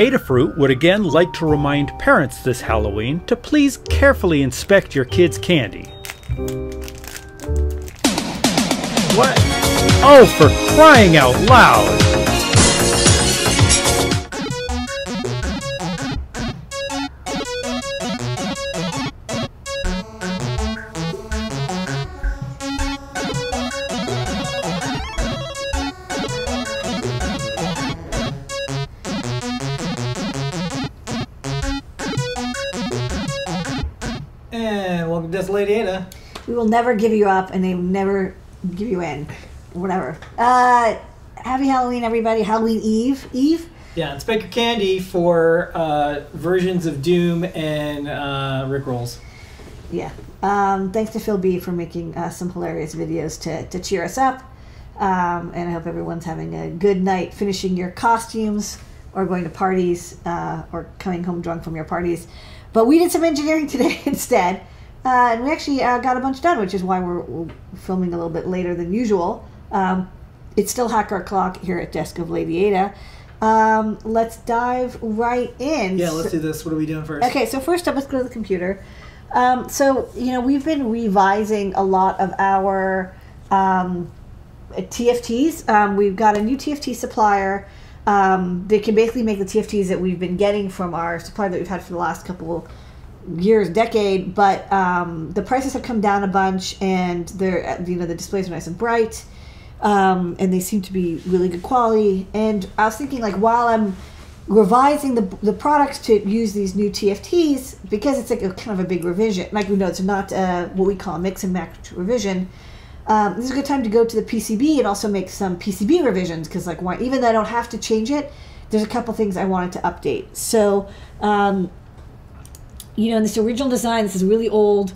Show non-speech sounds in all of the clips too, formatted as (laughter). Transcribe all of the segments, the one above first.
Adafruit would again like to remind parents this Halloween to please carefully inspect your kids' candy. What? Oh, for crying out loud! Welcome to Desolate We will never give you up, and they will never give you in. Whatever. Uh, happy Halloween, everybody. Halloween Eve. Eve. Yeah, inspect your candy for uh, versions of Doom and uh, Rick Rolls. Yeah. Um, thanks to Phil B for making uh, some hilarious videos to, to cheer us up. Um, and I hope everyone's having a good night finishing your costumes or going to parties uh, or coming home drunk from your parties. But we did some engineering (laughs) today instead. Uh, and we actually uh, got a bunch done, which is why we're, we're filming a little bit later than usual. Um, it's still Hacker O'Clock here at Desk of Lady Ada. Um, let's dive right in. Yeah, let's do this. What are we doing first? Okay, so first up, let's go to the computer. Um, so, you know, we've been revising a lot of our um, TFTs. Um, we've got a new TFT supplier. Um, they can basically make the TFTs that we've been getting from our supplier that we've had for the last couple years, decade. But um, the prices have come down a bunch, and they're you know the displays are nice and bright, um, and they seem to be really good quality. And I was thinking like while I'm revising the, the products to use these new TFTs because it's like a kind of a big revision. Like we know, it's not uh, what we call a mix and match revision. Um, this is a good time to go to the PCB and also make some PCB revisions because, like, why, even though I don't have to change it, there's a couple things I wanted to update. So, um, you know, in this original design, this is really old.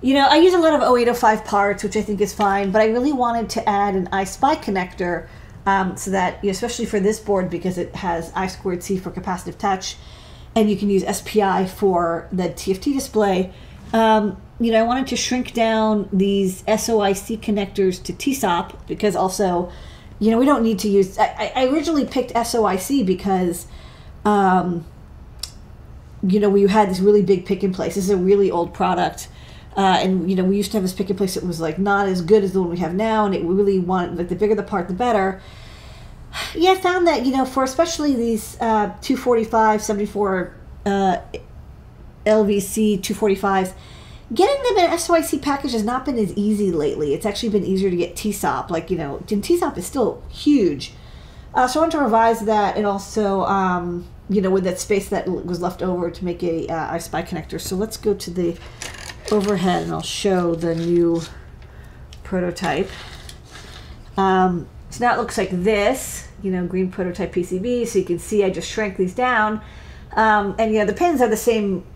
You know, I use a lot of 0805 parts, which I think is fine, but I really wanted to add an EYESPI connector um, so that, you know, especially for this board, because it has I squared C for capacitive touch, and you can use SPI for the TFT display. Um, you know, I wanted to shrink down these SOIC connectors to TSOP because also, you know, we don't need to use. I, I originally picked SOIC because, um, you know, we had this really big pick and place. This is a really old product. Uh, and you know we used to have this pick and place that was like not as good as the one we have now and it really wanted like the bigger the part the better (sighs) yeah i found that you know for especially these uh, 245 74 uh, lvc 245s getting them in SOIC package has not been as easy lately. It's actually been easier to get TSOP. Like, you know, and TSOP is still huge. Uh, so I want to revise that and also, um, you know, with that space that was left over to make a uh, EYESPI connector. So let's go to the overhead and I'll show the new prototype. Um, so now it looks like this, you know, green prototype PCB. So you can see I just shrank these down. Um, and, you know, the pins are the same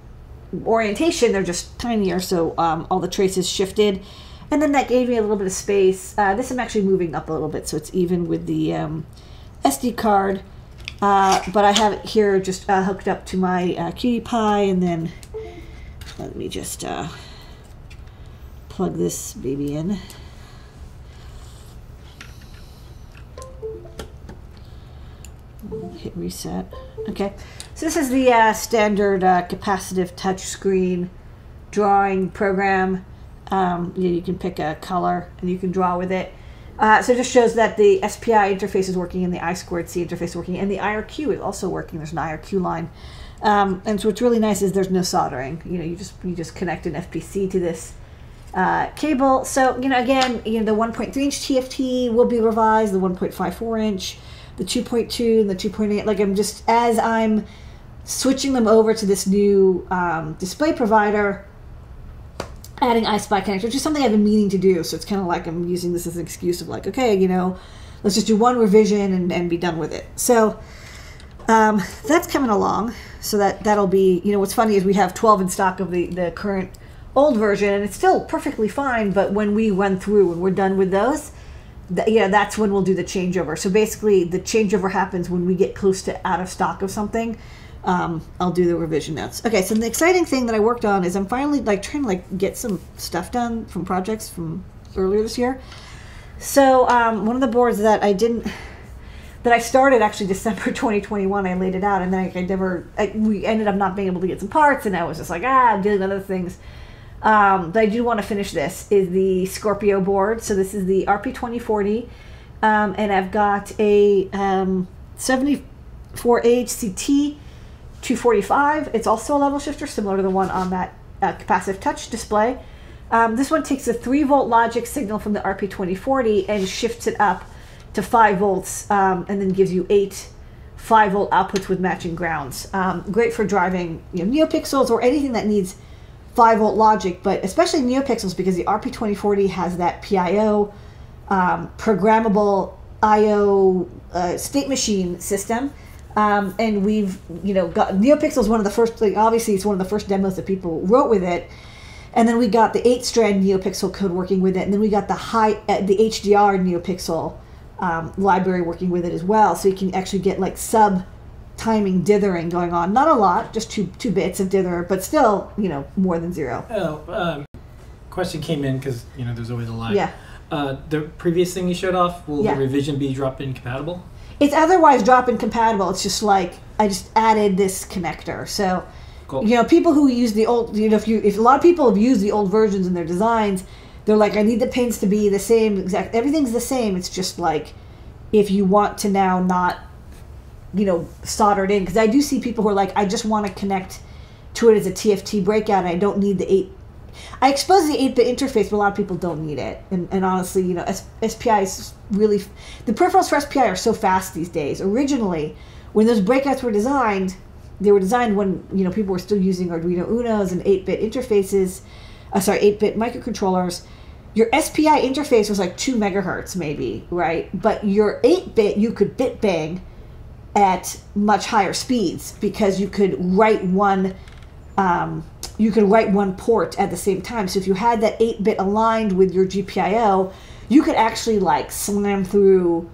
orientation, they're just tinier, so um, all the traces shifted. And then that gave me a little bit of space. Uh, this I'm actually moving up a little bit so it's even with the um, SD card. Uh, but I have it here just uh, hooked up to my uh, QT Py, and then let me just uh, plug this baby in. Hit reset. Okay. So this is the uh, standard uh, capacitive touchscreen drawing program. Um, you, you, can pick a color and you can draw with it. Uh, so it just shows that the SPI interface is working and the I squared C interface is working and the IRQ is also working. There's an IRQ line. Um, and so what's really nice is there's no soldering. You know, you just you just connect an FPC to this uh, cable. So you know, again, you know, the 1.3 inch TFT will be revised. The 1.54 inch the 2.2 and the 2.8 like i'm just as i'm switching them over to this new um, display provider adding EYESPI connector, which is something I've been meaning to do. So it's kind of like I'm using this as an excuse of like, okay, you know, let's just do one revision and, and be done with it. So um, that's coming along. So that that'll be, you know, what's funny is we have 12 in stock of the the current old version, and it's still perfectly fine. But when we run through, when we're done with those, th- yeah, that's when we'll do the changeover. So basically, the changeover happens when we get close to out of stock of something. Um, I'll do the revision notes. Okay, so the exciting thing that I worked on is I'm finally like trying to like get some stuff done from projects from earlier this year. So um, one of the boards that I didn't that I started actually (laughs) December 2021. I laid it out, and then I, I never. I, we ended up not being able to get some parts, and I was just like, ah, I'm dealing with other things. Um, but I do want to finish this. Is the Scorpio board? So this is the RP2040, um, and I've got a um, 74AHCT 245. It's also a level shifter, similar to the one on that uh, capacitive touch display. Um, this one takes a 3 volt logic signal from the RP2040 and shifts it up to 5 volts um, and then gives you 8 5 volt outputs with matching grounds. Um, great for driving you know, NeoPixels or anything that needs 5 volt logic, but especially NeoPixels because the RP2040 has that PIO um, programmable IO uh, state machine system. Um, and we've, you know, got NeoPixel is one of the first, like, obviously, it's one of the first demos that people wrote with it. And then we got the eight strand NeoPixel code working with it. And then we got the high, uh, the HDR NeoPixel um, library working with it as well. So you can actually get like sub timing dithering going on. Not a lot, just two two bits of dither, but still, you know, more than zero. Oh, um, question came in because you know there's always a lie. Yeah. Uh, the previous thing you showed off, will Yeah. the revision be drop-in compatible? It's otherwise drop-in compatible. It's just like I just added this connector. So, Cool. you know, people who use the old, you know, if you if a lot of people have used the old versions in their designs, they're like, I need the pins to be the same exact. Everything's the same. It's just like if you want to now not, you know, solder it in because I do see people who are like, I just want to connect to it as a TFT breakout. And I don't need the eight. I expose the 8 bit interface, but a lot of people don't need it. And, and honestly, you know, S- SPI is really. The peripherals for SPI are so fast these days. Originally, when those breakouts were designed, they were designed when, you know, people were still using Arduino Unos and 8 bit interfaces, uh, sorry, 8 bit microcontrollers. Your SPI interface was like 2 megahertz, maybe, right? But your 8 bit, you could bit bang at much higher speeds because you could write one um, you could write one port at the same time. So if you had that 8 bit aligned with your GPIO, you could actually like slam through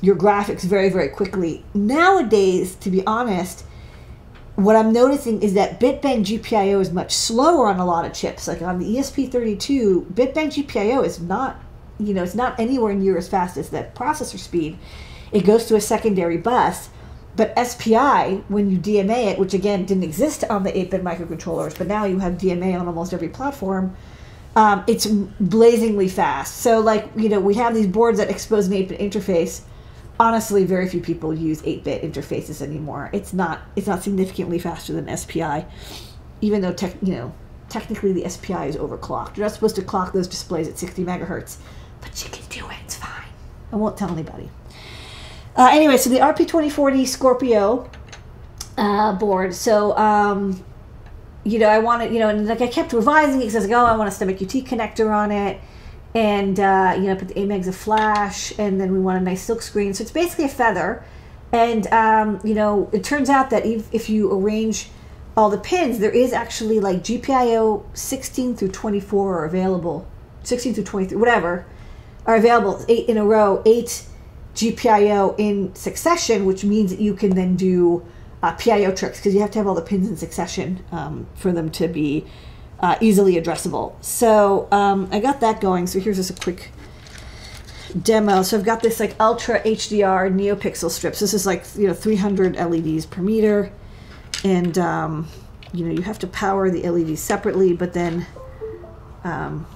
your graphics very, very quickly. Nowadays, to be honest, what I'm noticing is that BitBang GPIO is much slower on a lot of chips. Like on the E ESP32, BitBang GPIO is not, you know, it's not anywhere near as fast as that processor speed. It goes to a secondary bus. But SPI, when you DMA it, which again didn't exist on the 8 bit microcontrollers, but now you have DMA on almost every platform, um, it's blazingly fast. So, like, you know, we have these boards that expose an 8 bit interface. Honestly, very few people use 8 bit interfaces anymore. It's not it's not significantly faster than SPI, even though tech, you know, technically the SPI is overclocked. You're not supposed to clock those displays at 60 megahertz, but you can do it. It's fine. I won't tell anybody. Uh, anyway, so the RP2040 Scorpio uh, board. So, um, you know, I wanted, you know, and like I kept revising it because I was like, oh, I want a STEMMA QT connector on it. And, uh, you know, put the AMEGs of flash, and then we want a nice silk screen. So it's basically a feather. And, um, you know, it turns out that if, if you arrange all the pins, there is actually like GPIO 16 through 24 are available. 16 through 23, whatever, are available. Eight in a row, eight GPIO in succession, which means that you can then do uh, PIO tricks because you have to have all the pins in succession um, for them to be uh, easily addressable. So um, I got that going. So here's just a quick demo. So I've got this like Ultra HDR NeoPixel strips. This is like you know 300 LEDs per meter, and um, you know you have to power the LEDs separately, but then um,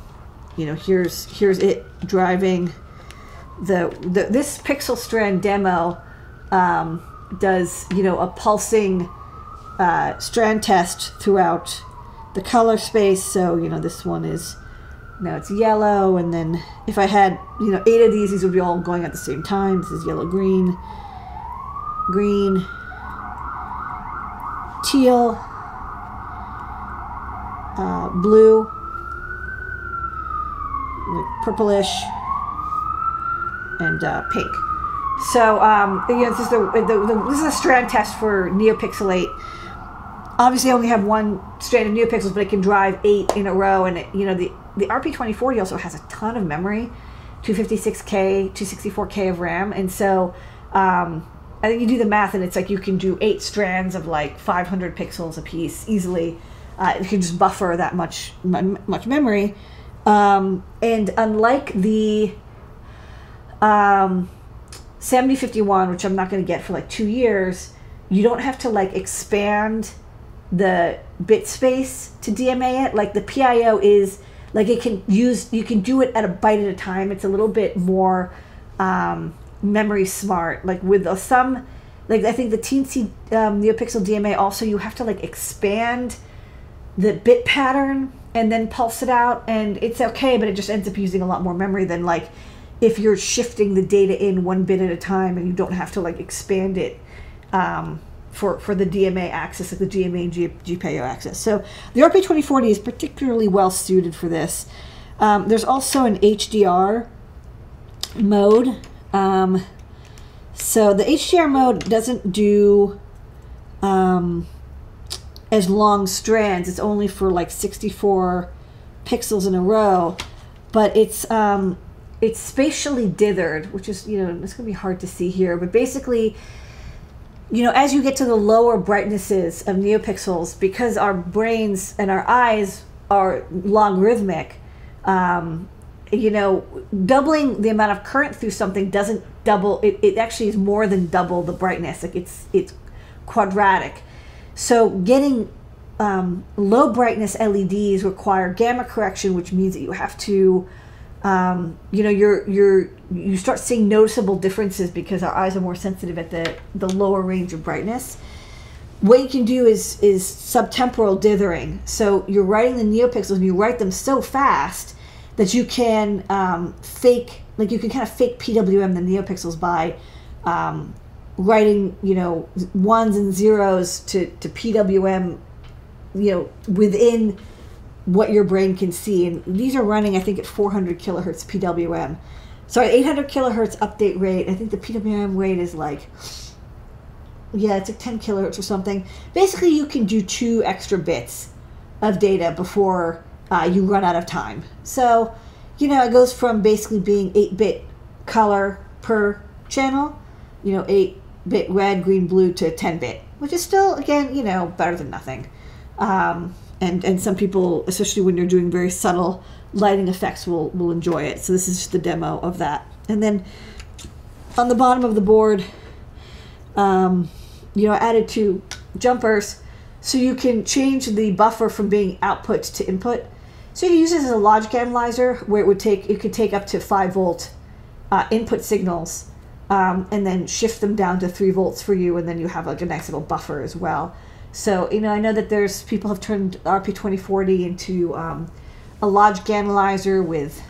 you know here's here's it driving the, the this pixel strand demo um, does you know a pulsing uh, strand test throughout the color space. So you know this one is now it's yellow and then if I had you know eight of these these would be all going at the same time. This is yellow green green teal uh, blue like purplish and uh, pink. So um, you know, this is the, the, the this is a strand test for NeoPixel 8. Obviously, I only have one strand of NeoPixels, but it can drive eight in a row. And it, you know, the the RP2040 also has a ton of memory, 256k, 264k of RAM, and so um, I think you do the math, and it's like you can do eight strands of like 500 pixels a piece easily. Uh, you can just buffer that much much memory. Um, and unlike the um, 7051, which I'm not going to get for like two years, you don't have to like expand the bit space to DMA it. Like the PIO is like it can use you can do it at a byte at a time. It's a little bit more um, memory smart. Like with uh, some like I think the Teensy um, NeoPixel DMA also you have to like expand the bit pattern and then pulse it out and it's okay but it just ends up using a lot more memory than like if you're shifting the data in one bit at a time and you don't have to like expand it um, for, for the DMA access, like the DMA and G, GPIO access. So the RP2040 is particularly well suited for this. Um, there's also an HDR mode. Um, so the HDR mode doesn't do um, as long strands. It's only for like 64 pixels in a row, but it's um, it's spatially dithered, which is, you know, it's going to be hard to see here. But basically, you know, as you get to the lower brightnesses of neopixels, because our brains and our eyes are logarithmic, um, you know, doubling the amount of current through something doesn't double. It, it actually is more than double the brightness. Like it's it's quadratic. So getting um, low brightness LEDs require gamma correction, which means that you have to um, you know you're you're you start seeing noticeable differences because our eyes are more sensitive at the the lower range of brightness. What you can do is is subtemporal dithering. So you're writing the neopixels and you write them so fast that you can um, fake like you can kind of fake pwm the neopixels by um, writing you know ones and zeros to to pwm you know within what your brain can see. And these are running, I think, at 400 kilohertz PWM. Sorry, 800 kilohertz update rate. I think the PWM rate is like, yeah, it's like 10 kilohertz or something. Basically, you can do two extra bits of data before uh, you run out of time. So, you know, it goes from basically being 8 bit color per channel, you know, 8 bit red, green, blue to 10 bit, which is still, again, you know, better than nothing. Um, and and some people, especially when you're doing very subtle lighting effects, will will enjoy it. So this is just the demo of that. And then on the bottom of the board, um, you know, I added two jumpers, so you can change the buffer from being output to input. So you can use this as a logic analyzer, where it would take it could take up to five volt uh, input signals. Um, and then shift them down to three volts for you, and then you have like a nice little buffer as well. So, you know, I know that there's people have turned RP2040 into um, a logic analyzer with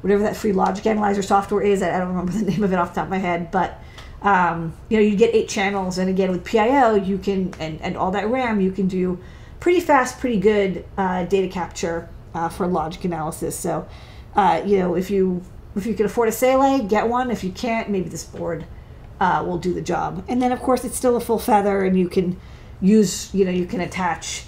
whatever that free logic analyzer software is. I don't remember the (laughs) name of it off the top of my head, but um, you know, you get eight channels, and again with PIO, you can and, and all that RAM, you can do pretty fast, pretty good uh, data capture uh, for logic analysis. So, uh, you know, if you if you can afford a Saleae, get one. If you can't, maybe this board uh, will do the job. And then, of course, it's still a full feather, and you can use you know you can attach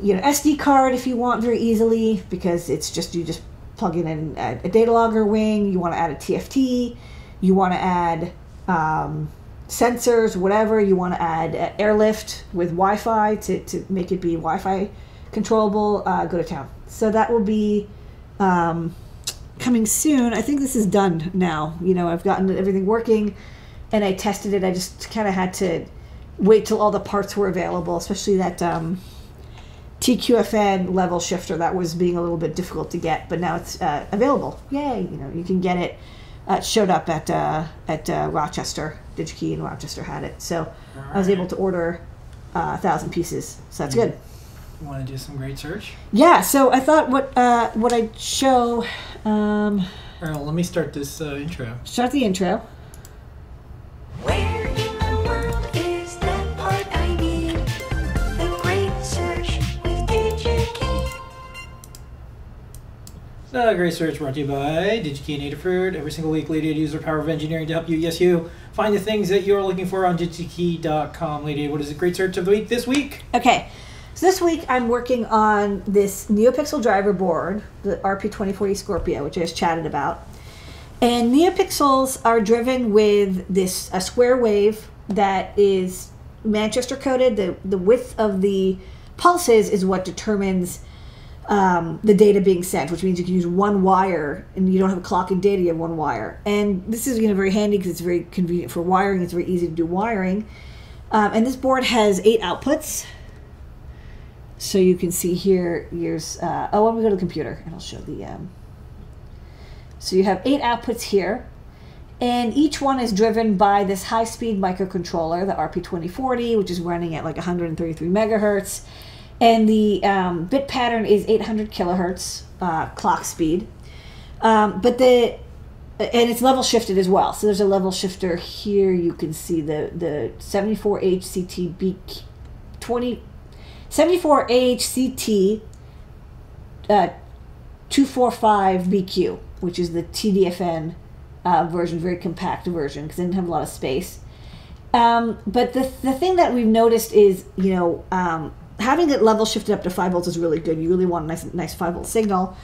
you know SD card if you want very easily because it's just you just plug in a, a data logger wing. You want to add a TFT. You want to add um, sensors, whatever. You want to add airlift with Wi-Fi to, to make it be Wi-Fi controllable. Uh, go to town. So that will be um, coming soon. I think this is done now. You know, I've gotten everything working, and I tested it. I just kind of had to wait till all the parts were available, especially that um, TQFN level shifter that was being a little bit difficult to get, but now it's uh, available. Yay! You know, you can get it. Uh, it showed up at uh, at uh, Rochester. DigiKey in Rochester had it, so right. I was able to order uh, a thousand pieces. So that's mm-hmm. good. Want to do some great search? Yeah. So I thought what uh, what I'd show. Um, all right. Well, let me start this intro. Start the intro. The Great Search brought to you by DigiKey and Adafruit. Every single week, Lady user power of engineering to help you, yes you, find the things that you're looking for on digikey.com. Lady, what is the Great Search of the week this week? Okay, so this week I'm working on this NeoPixel driver board, the RP2040 Scorpio, which I just chatted about. And NeoPixels are driven with this a square wave that is Manchester coded. The, the width of the pulses is what determines um, the data being sent, which means you can use one wire and you don't have a clock and data, you have one wire. And this is you know very handy because it's very convenient for wiring. It's very easy to do wiring. Um, and this board has eight outputs. So you can see here, here's, uh, oh, let me go to the computer and I'll show the, um, so you have eight outputs here. And each one is driven by this high-speed microcontroller, the RP2040, which is running at like 133 megahertz and the um, bit pattern is 800 kilohertz uh, clock speed. Um, but the and it's level shifted as well. So there's a level shifter here. You can see the the 74HCT 20 74HCT uh, 245 BQ, which is the TDFN uh, version, very compact version because it didn't have a lot of space. Um, but the, the thing that we've noticed is, you know, um, having it level shifted up to 5 volts is really good. You really want a nice, nice 5 volt signal.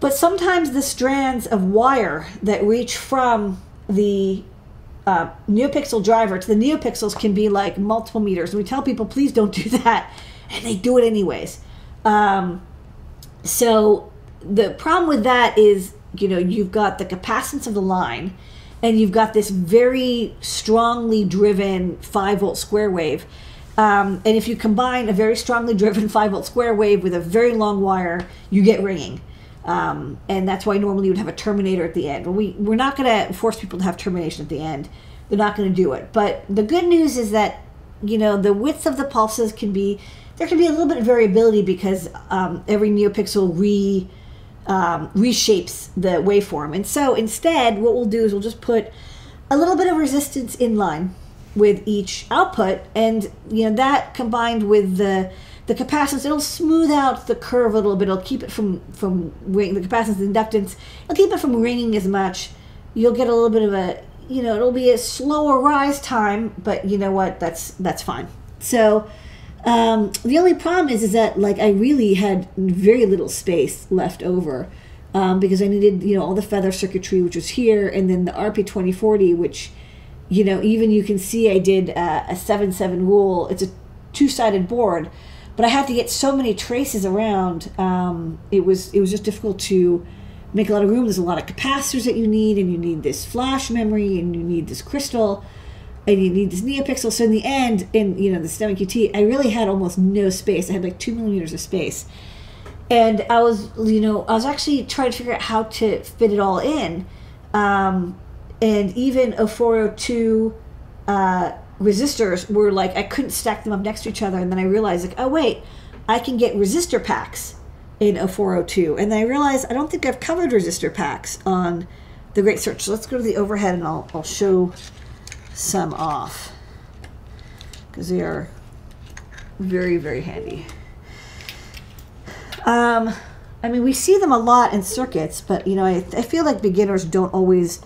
But sometimes the strands of wire that reach from the uh, NeoPixel driver to the NeoPixels can be like multiple meters. And we tell people, please don't do that. And they do it anyways. Um, so the problem with that is, you know, you've got the capacitance of the line and you've got this very strongly driven 5 volt square wave um, and if you combine a very strongly driven (laughs) 5 volt square wave with a very long wire, you get ringing. Um, and that's why normally you would have a terminator at the end. We, we're not going to force people to have termination at the end. They're not going to do it. But the good news is that, you know, the width of the pulses can be, there can be a little bit of variability because um, every NeoPixel re, um, reshapes the waveform. And so instead, what we'll do is we'll just put a little bit of resistance in line with each output and you know that combined with the the capacitance it'll smooth out the curve a little bit. It'll keep it from from ring the capacitance the inductance it'll keep it from ringing as much. You'll get a little bit of a you know it'll be a slower rise time but you know what? That's that's fine. So um, the only problem is is that like i really had very little space left over um, because i needed you know all the feather circuitry which was here and then the rp2040 which you know, even you can see I did uh, a 7-7 rule. It's a two-sided board, but I had to get so many traces around. Um, it was it was just difficult to make a lot of room. There's a lot of capacitors that you need, and you need this flash memory, and you need this crystal, and you need this neopixel. So in the end, in you know the STEM QT, I really had almost no space. I had like two millimeters of space, and I was you know I was actually trying to figure out how to fit it all in. Um, and even a 402 uh, resistors were like I couldn't stack them up next to each other, and then I realized like, oh wait, I can get resistor packs in a 402, and then I realized I don't think I've covered resistor packs on the Great Search. So let's go to the overhead, and I'll I'll show some off because they are very very handy. Um, I mean, we see them a lot in circuits, but you know, I, I feel like beginners don't always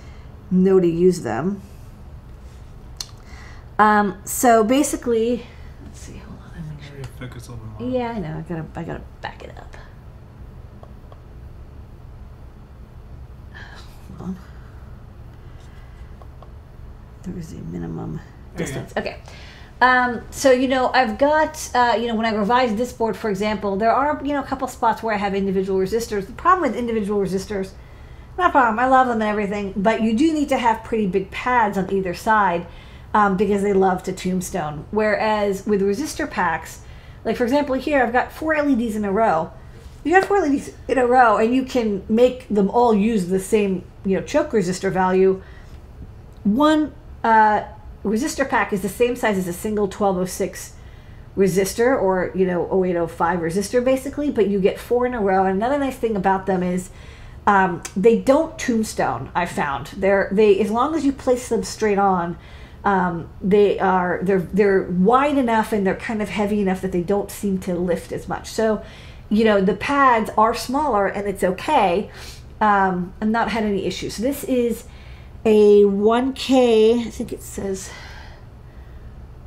know to use them. Um, so basically, let's see. Hold on. Maybe focus a little bit more. Yeah, I know. I gotta, I gotta back it up. Hold on. There is a minimum There you go. distance. Okay. Um, so you know, I've got uh, you know when I revise this board, for example, there are you know a couple spots where I have individual resistors. The problem with individual resistors, not a problem. I love them and everything, but you do need to have pretty big pads on either side um, because they love to tombstone. Whereas with resistor packs, like for example here, I've got four LEDs in a row. You have four LEDs in a row, and you can make them all use the same you know choke resistor value. One uh, resistor pack is the same size as a single 1206 resistor or you know 0805 resistor basically but you get four in a row and another nice thing about them is um, they don't tombstone i found. They're they as long as you place them straight on um, they are they're they're wide enough and they're kind of heavy enough that they don't seem to lift as much. So you know the pads are smaller and it's okay. Um, i've not had any issues. So this is a 1K, I think it says,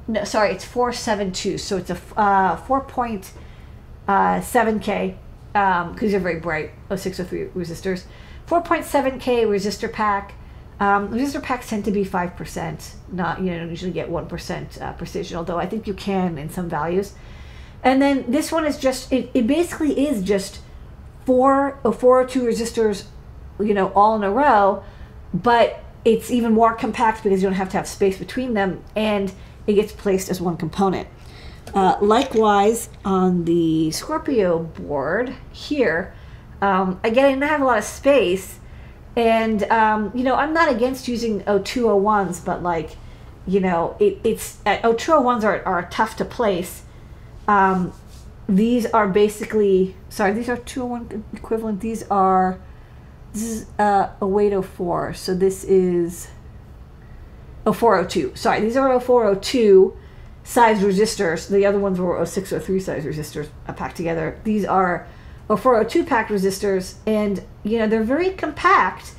no, sorry, it's 472. So it's a uh, 4.7K, um, because they're very bright, 0603 resistors. 4.7K resistor pack. Um, resistor packs tend to be 5%, not, you know, usually get 1% uh, precision, although I think you can in some values. And then this one is just, it, it basically is just four or four or two resistors, you know, all in a row, but it's even more compact because you don't have to have space between them and it gets placed as one component. Uh, likewise, on the Scorpio board here, um, again, I didn't have a lot of space, and um, you know, I'm not against using 0201s, but like, you know, it, it's uh, 0201s are, are tough to place. Um, these are basically sorry, these are 201 equivalent. These are this is uh, a weight 04, so this is 0402. Sorry, these are 0402 size resistors. The other ones were 0603 size resistors packed together. These are 0402 packed resistors, and you know they're very compact,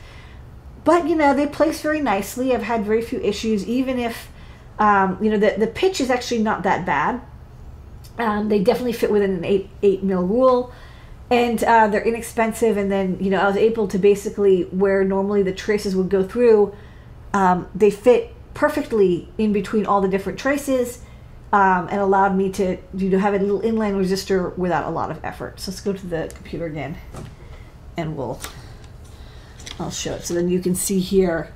but you know they place very nicely. I've had very few issues, even if um, you know the the pitch is actually not that bad. Um, they definitely fit within an eight eight mil rule, and uh, they're inexpensive. And then you know I was able to basically where normally the traces would go through, um, they fit perfectly in between all the different traces um, and allowed me to you know have a little inline resistor without a lot of effort. So let's go to the computer again, and we'll I'll show it. So then you can see here,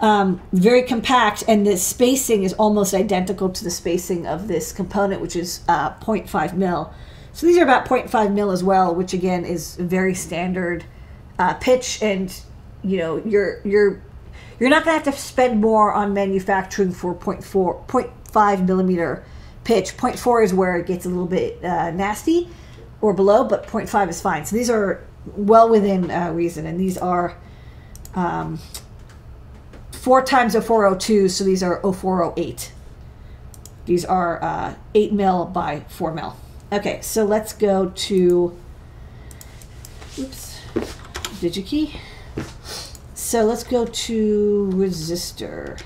um, very compact, and the spacing is almost identical to the spacing of this component, which is uh, 0.5 mil. So these are about 0.5 mil as well, which again is very standard uh, pitch, and you know you're you're you're not going to have to spend more on manufacturing for 0.4 0.5 millimeter pitch. 0.4 is where it gets a little bit uh, nasty or below, but 0.5 is fine. So these are well within uh, reason, and these are um, four times 0402, so these are 0408. These are uh, 8 mil by 4 mil. Okay, so let's go to, oops, DigiKey. So let's go to resistor.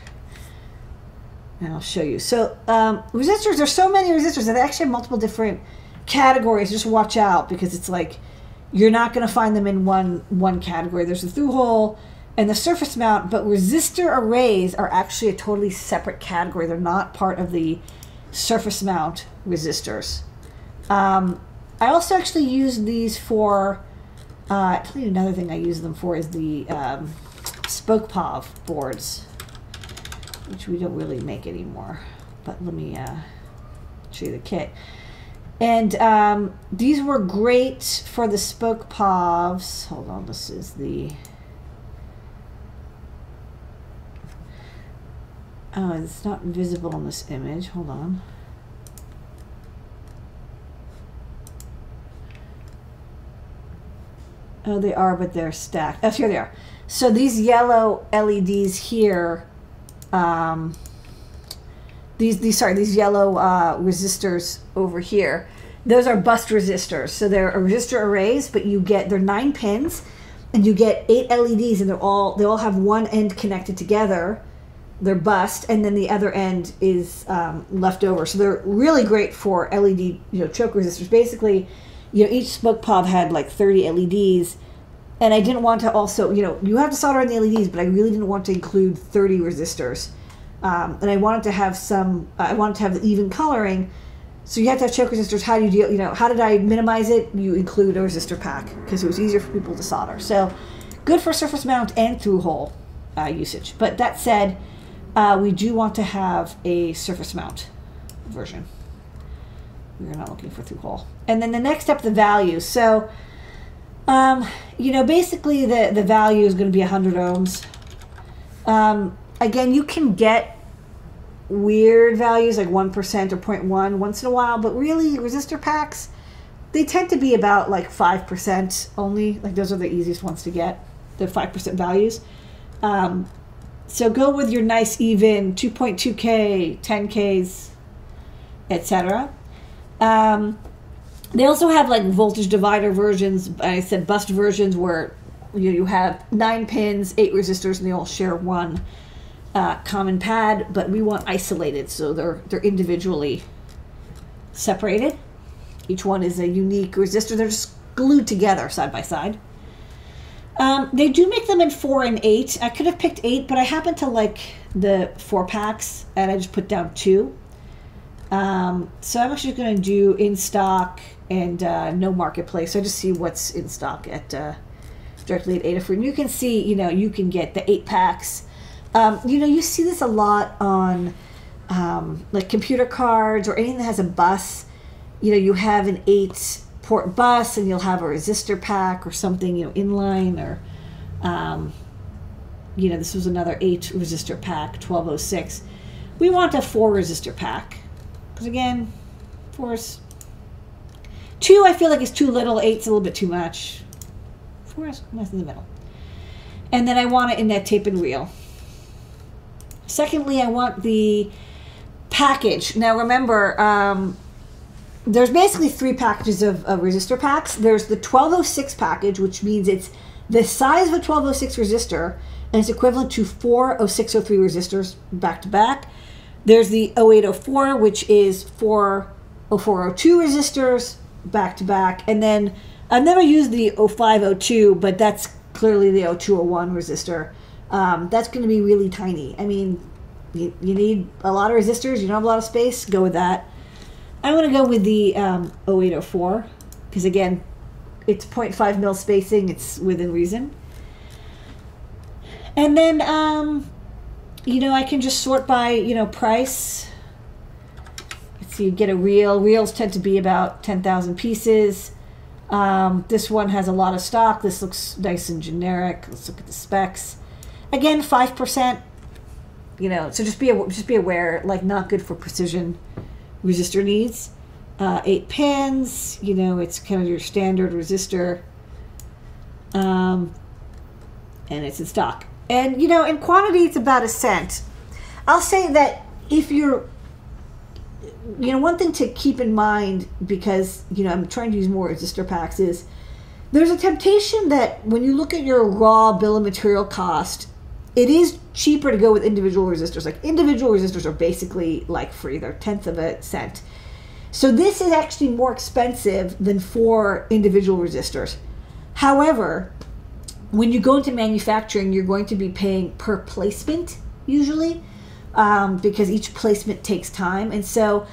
And I'll show you. So um, resistors, there's so many resistors that they actually have multiple different categories. Just watch out because it's like you're not going to find them in one one category. There's the through hole and the surface mount, but resistor arrays are actually a totally separate category. They're not part of the surface mount resistors. Um, I also actually use these for. Uh, I tell you another thing I use them for is the um, spoke POV boards which we don't really make anymore. But let me uh, show you the kit. And um, these were great for the spoke POVs. Hold on, this is the... Oh, it's not visible in this image. Hold on. Oh, they are, but they're stacked. Oh, here they are. So these yellow LEDs here um, these these sorry these yellow uh, resistors over here. Those are bussed resistors. So they're resistor arrays, but you get they're nine pins, and you get eight LEDs, and they're all they all have one end connected together. They're bussed, and then the other end is um, left over. So they're really great for LED, you know, choke resistors. Basically, you know, each spoke POV had like 30 LEDs and I didn't want to also, you know, you have to solder on the LEDs, but I really didn't want to include 30 resistors. Um, and I wanted to have some, I wanted to have the even coloring. So you have to have choke resistors. How do you deal, you know, how did I minimize it? You include a resistor pack because it was easier for people to solder. So good for surface mount and through hole uh, usage. But that said, uh, we do want to have a surface mount version. We're not looking for through hole. And then the next step, the value. So um, you know, basically the, the value is going to be 100 ohms. Um, again, you can get weird values like 1% or 0.1 once in a while, but really resistor packs, they tend to be about like 5% only. Like those are the easiest ones to get, the 5% values. Um, so go with your nice even 2.2K, 10Ks, etc. Um, they also have like voltage divider versions. I said bussed versions where you, you have nine pins, eight resistors, and they all share one uh, common pad. But we want isolated, so they're they're individually separated. Each one is a unique resistor. They're just glued together side by side. Um, they do make them in four and eight. I could have picked eight, but I happen to like the four packs, and I just put down two. Um, so I'm actually going to do in stock and uh, no marketplace. So I just see what's in stock at uh, directly at Adafruit. And you can see, you know, you can get the eight packs. Um, you know, you see this a lot on um, like computer cards or anything that has a bus. You know, you have an eight port bus and you'll have a resistor pack or something, you know, inline or, um, you know, this was another eight resistor pack, 1206. We want a four resistor pack because again, four two. I feel like is too little. Eight's a little bit too much. Four is in the middle. And then I want it in that tape and reel. Secondly, I want the package. Now remember, um, there's basically three packages of, of resistor packs. There's the 1206 package, which means it's the size of a 1206 resistor, and it's equivalent to four 0603 resistors back to back. There's the 0804, which is four 0402 resistors back to back. And then I've never used the 0502, but that's clearly the 0201 resistor. Um, that's going to be really tiny. I mean, you, you need a lot of resistors, you don't have a lot of space, go with that. I'm going to go with the um, 0804 because, again, it's 0.5 mil spacing, it's within reason. And then um, you know, I can just sort by, you know, price. Let's see, get a reel. Reels tend to be about 10,000 pieces. Um, this one has a lot of stock. This looks nice and generic. Let's look at the specs. Again, 5%. You know, so just be just be aware, like not good for precision resistor needs. Uh, eight pins, you know, it's kind of your standard resistor. Um, and it's in stock. And, you know, in quantity, it's about a cent. I'll say that if you're, you know, one thing to keep in mind, because, you know, I'm trying to use more resistor packs, is there's a temptation that when you look at your raw bill of material cost, it is cheaper to go with individual resistors. Like individual resistors are basically like free, they're tenth of a cent. So this is actually more expensive than four individual resistors. However, when you go into manufacturing, you're going to be paying per placement usually um, because each placement takes time. And so,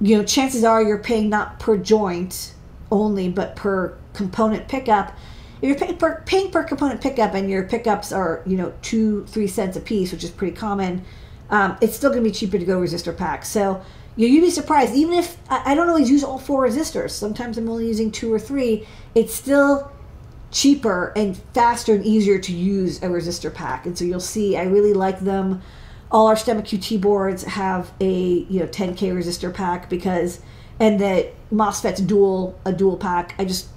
you know, chances are you're paying not per joint only, but per component pickup. If you're paying per, paying per component pickup and your pickups are, you know, two, three cents a piece, which is pretty common, um, it's still going to be cheaper to go resistor pack. So, you know, you'd be surprised. Even if I, I don't always use all four resistors, sometimes I'm only using two or three, it's still cheaper and faster and easier to use a resistor pack. And so you'll see I really like them. All our STEMMA QT boards have a you know 10k resistor pack because and the MOSFET's dual a dual pack. I just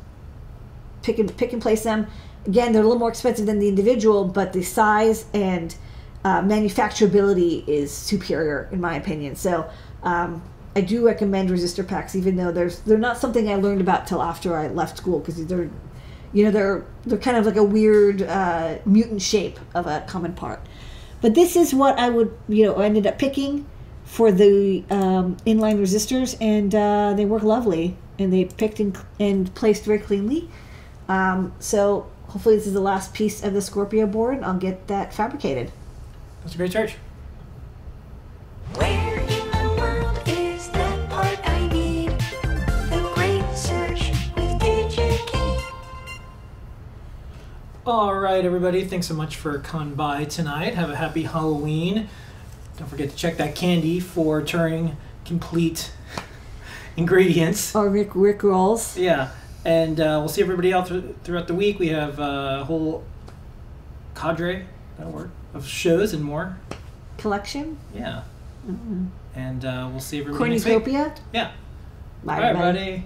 pick and pick and place them. Again, they're a little more expensive than the individual, but the size and uh, manufacturability is superior in my opinion. So um, I do recommend resistor packs, even though there's they're not something I learned about till after I left school because they're you know they're they're kind of like a weird uh, mutant shape of a common part but this is what i would you know I ended up picking for the um, inline resistors and uh, they work lovely. And they picked and, and placed very cleanly. Um, so hopefully this is the last piece of the scorpio board. And i'll get that fabricated. That's a Great Search. All right, everybody. Thanks so much for coming by tonight. Have a happy Halloween. Don't forget to check that candy for Turing complete ingredients. or rick rick rolls Yeah, and uh, we'll see everybody else thr- throughout the week. We have uh, a whole cadre, that word, of shows and more. collection Yeah, and uh, we'll see everybody cornucopia Yeah. Bye, All right, everybody.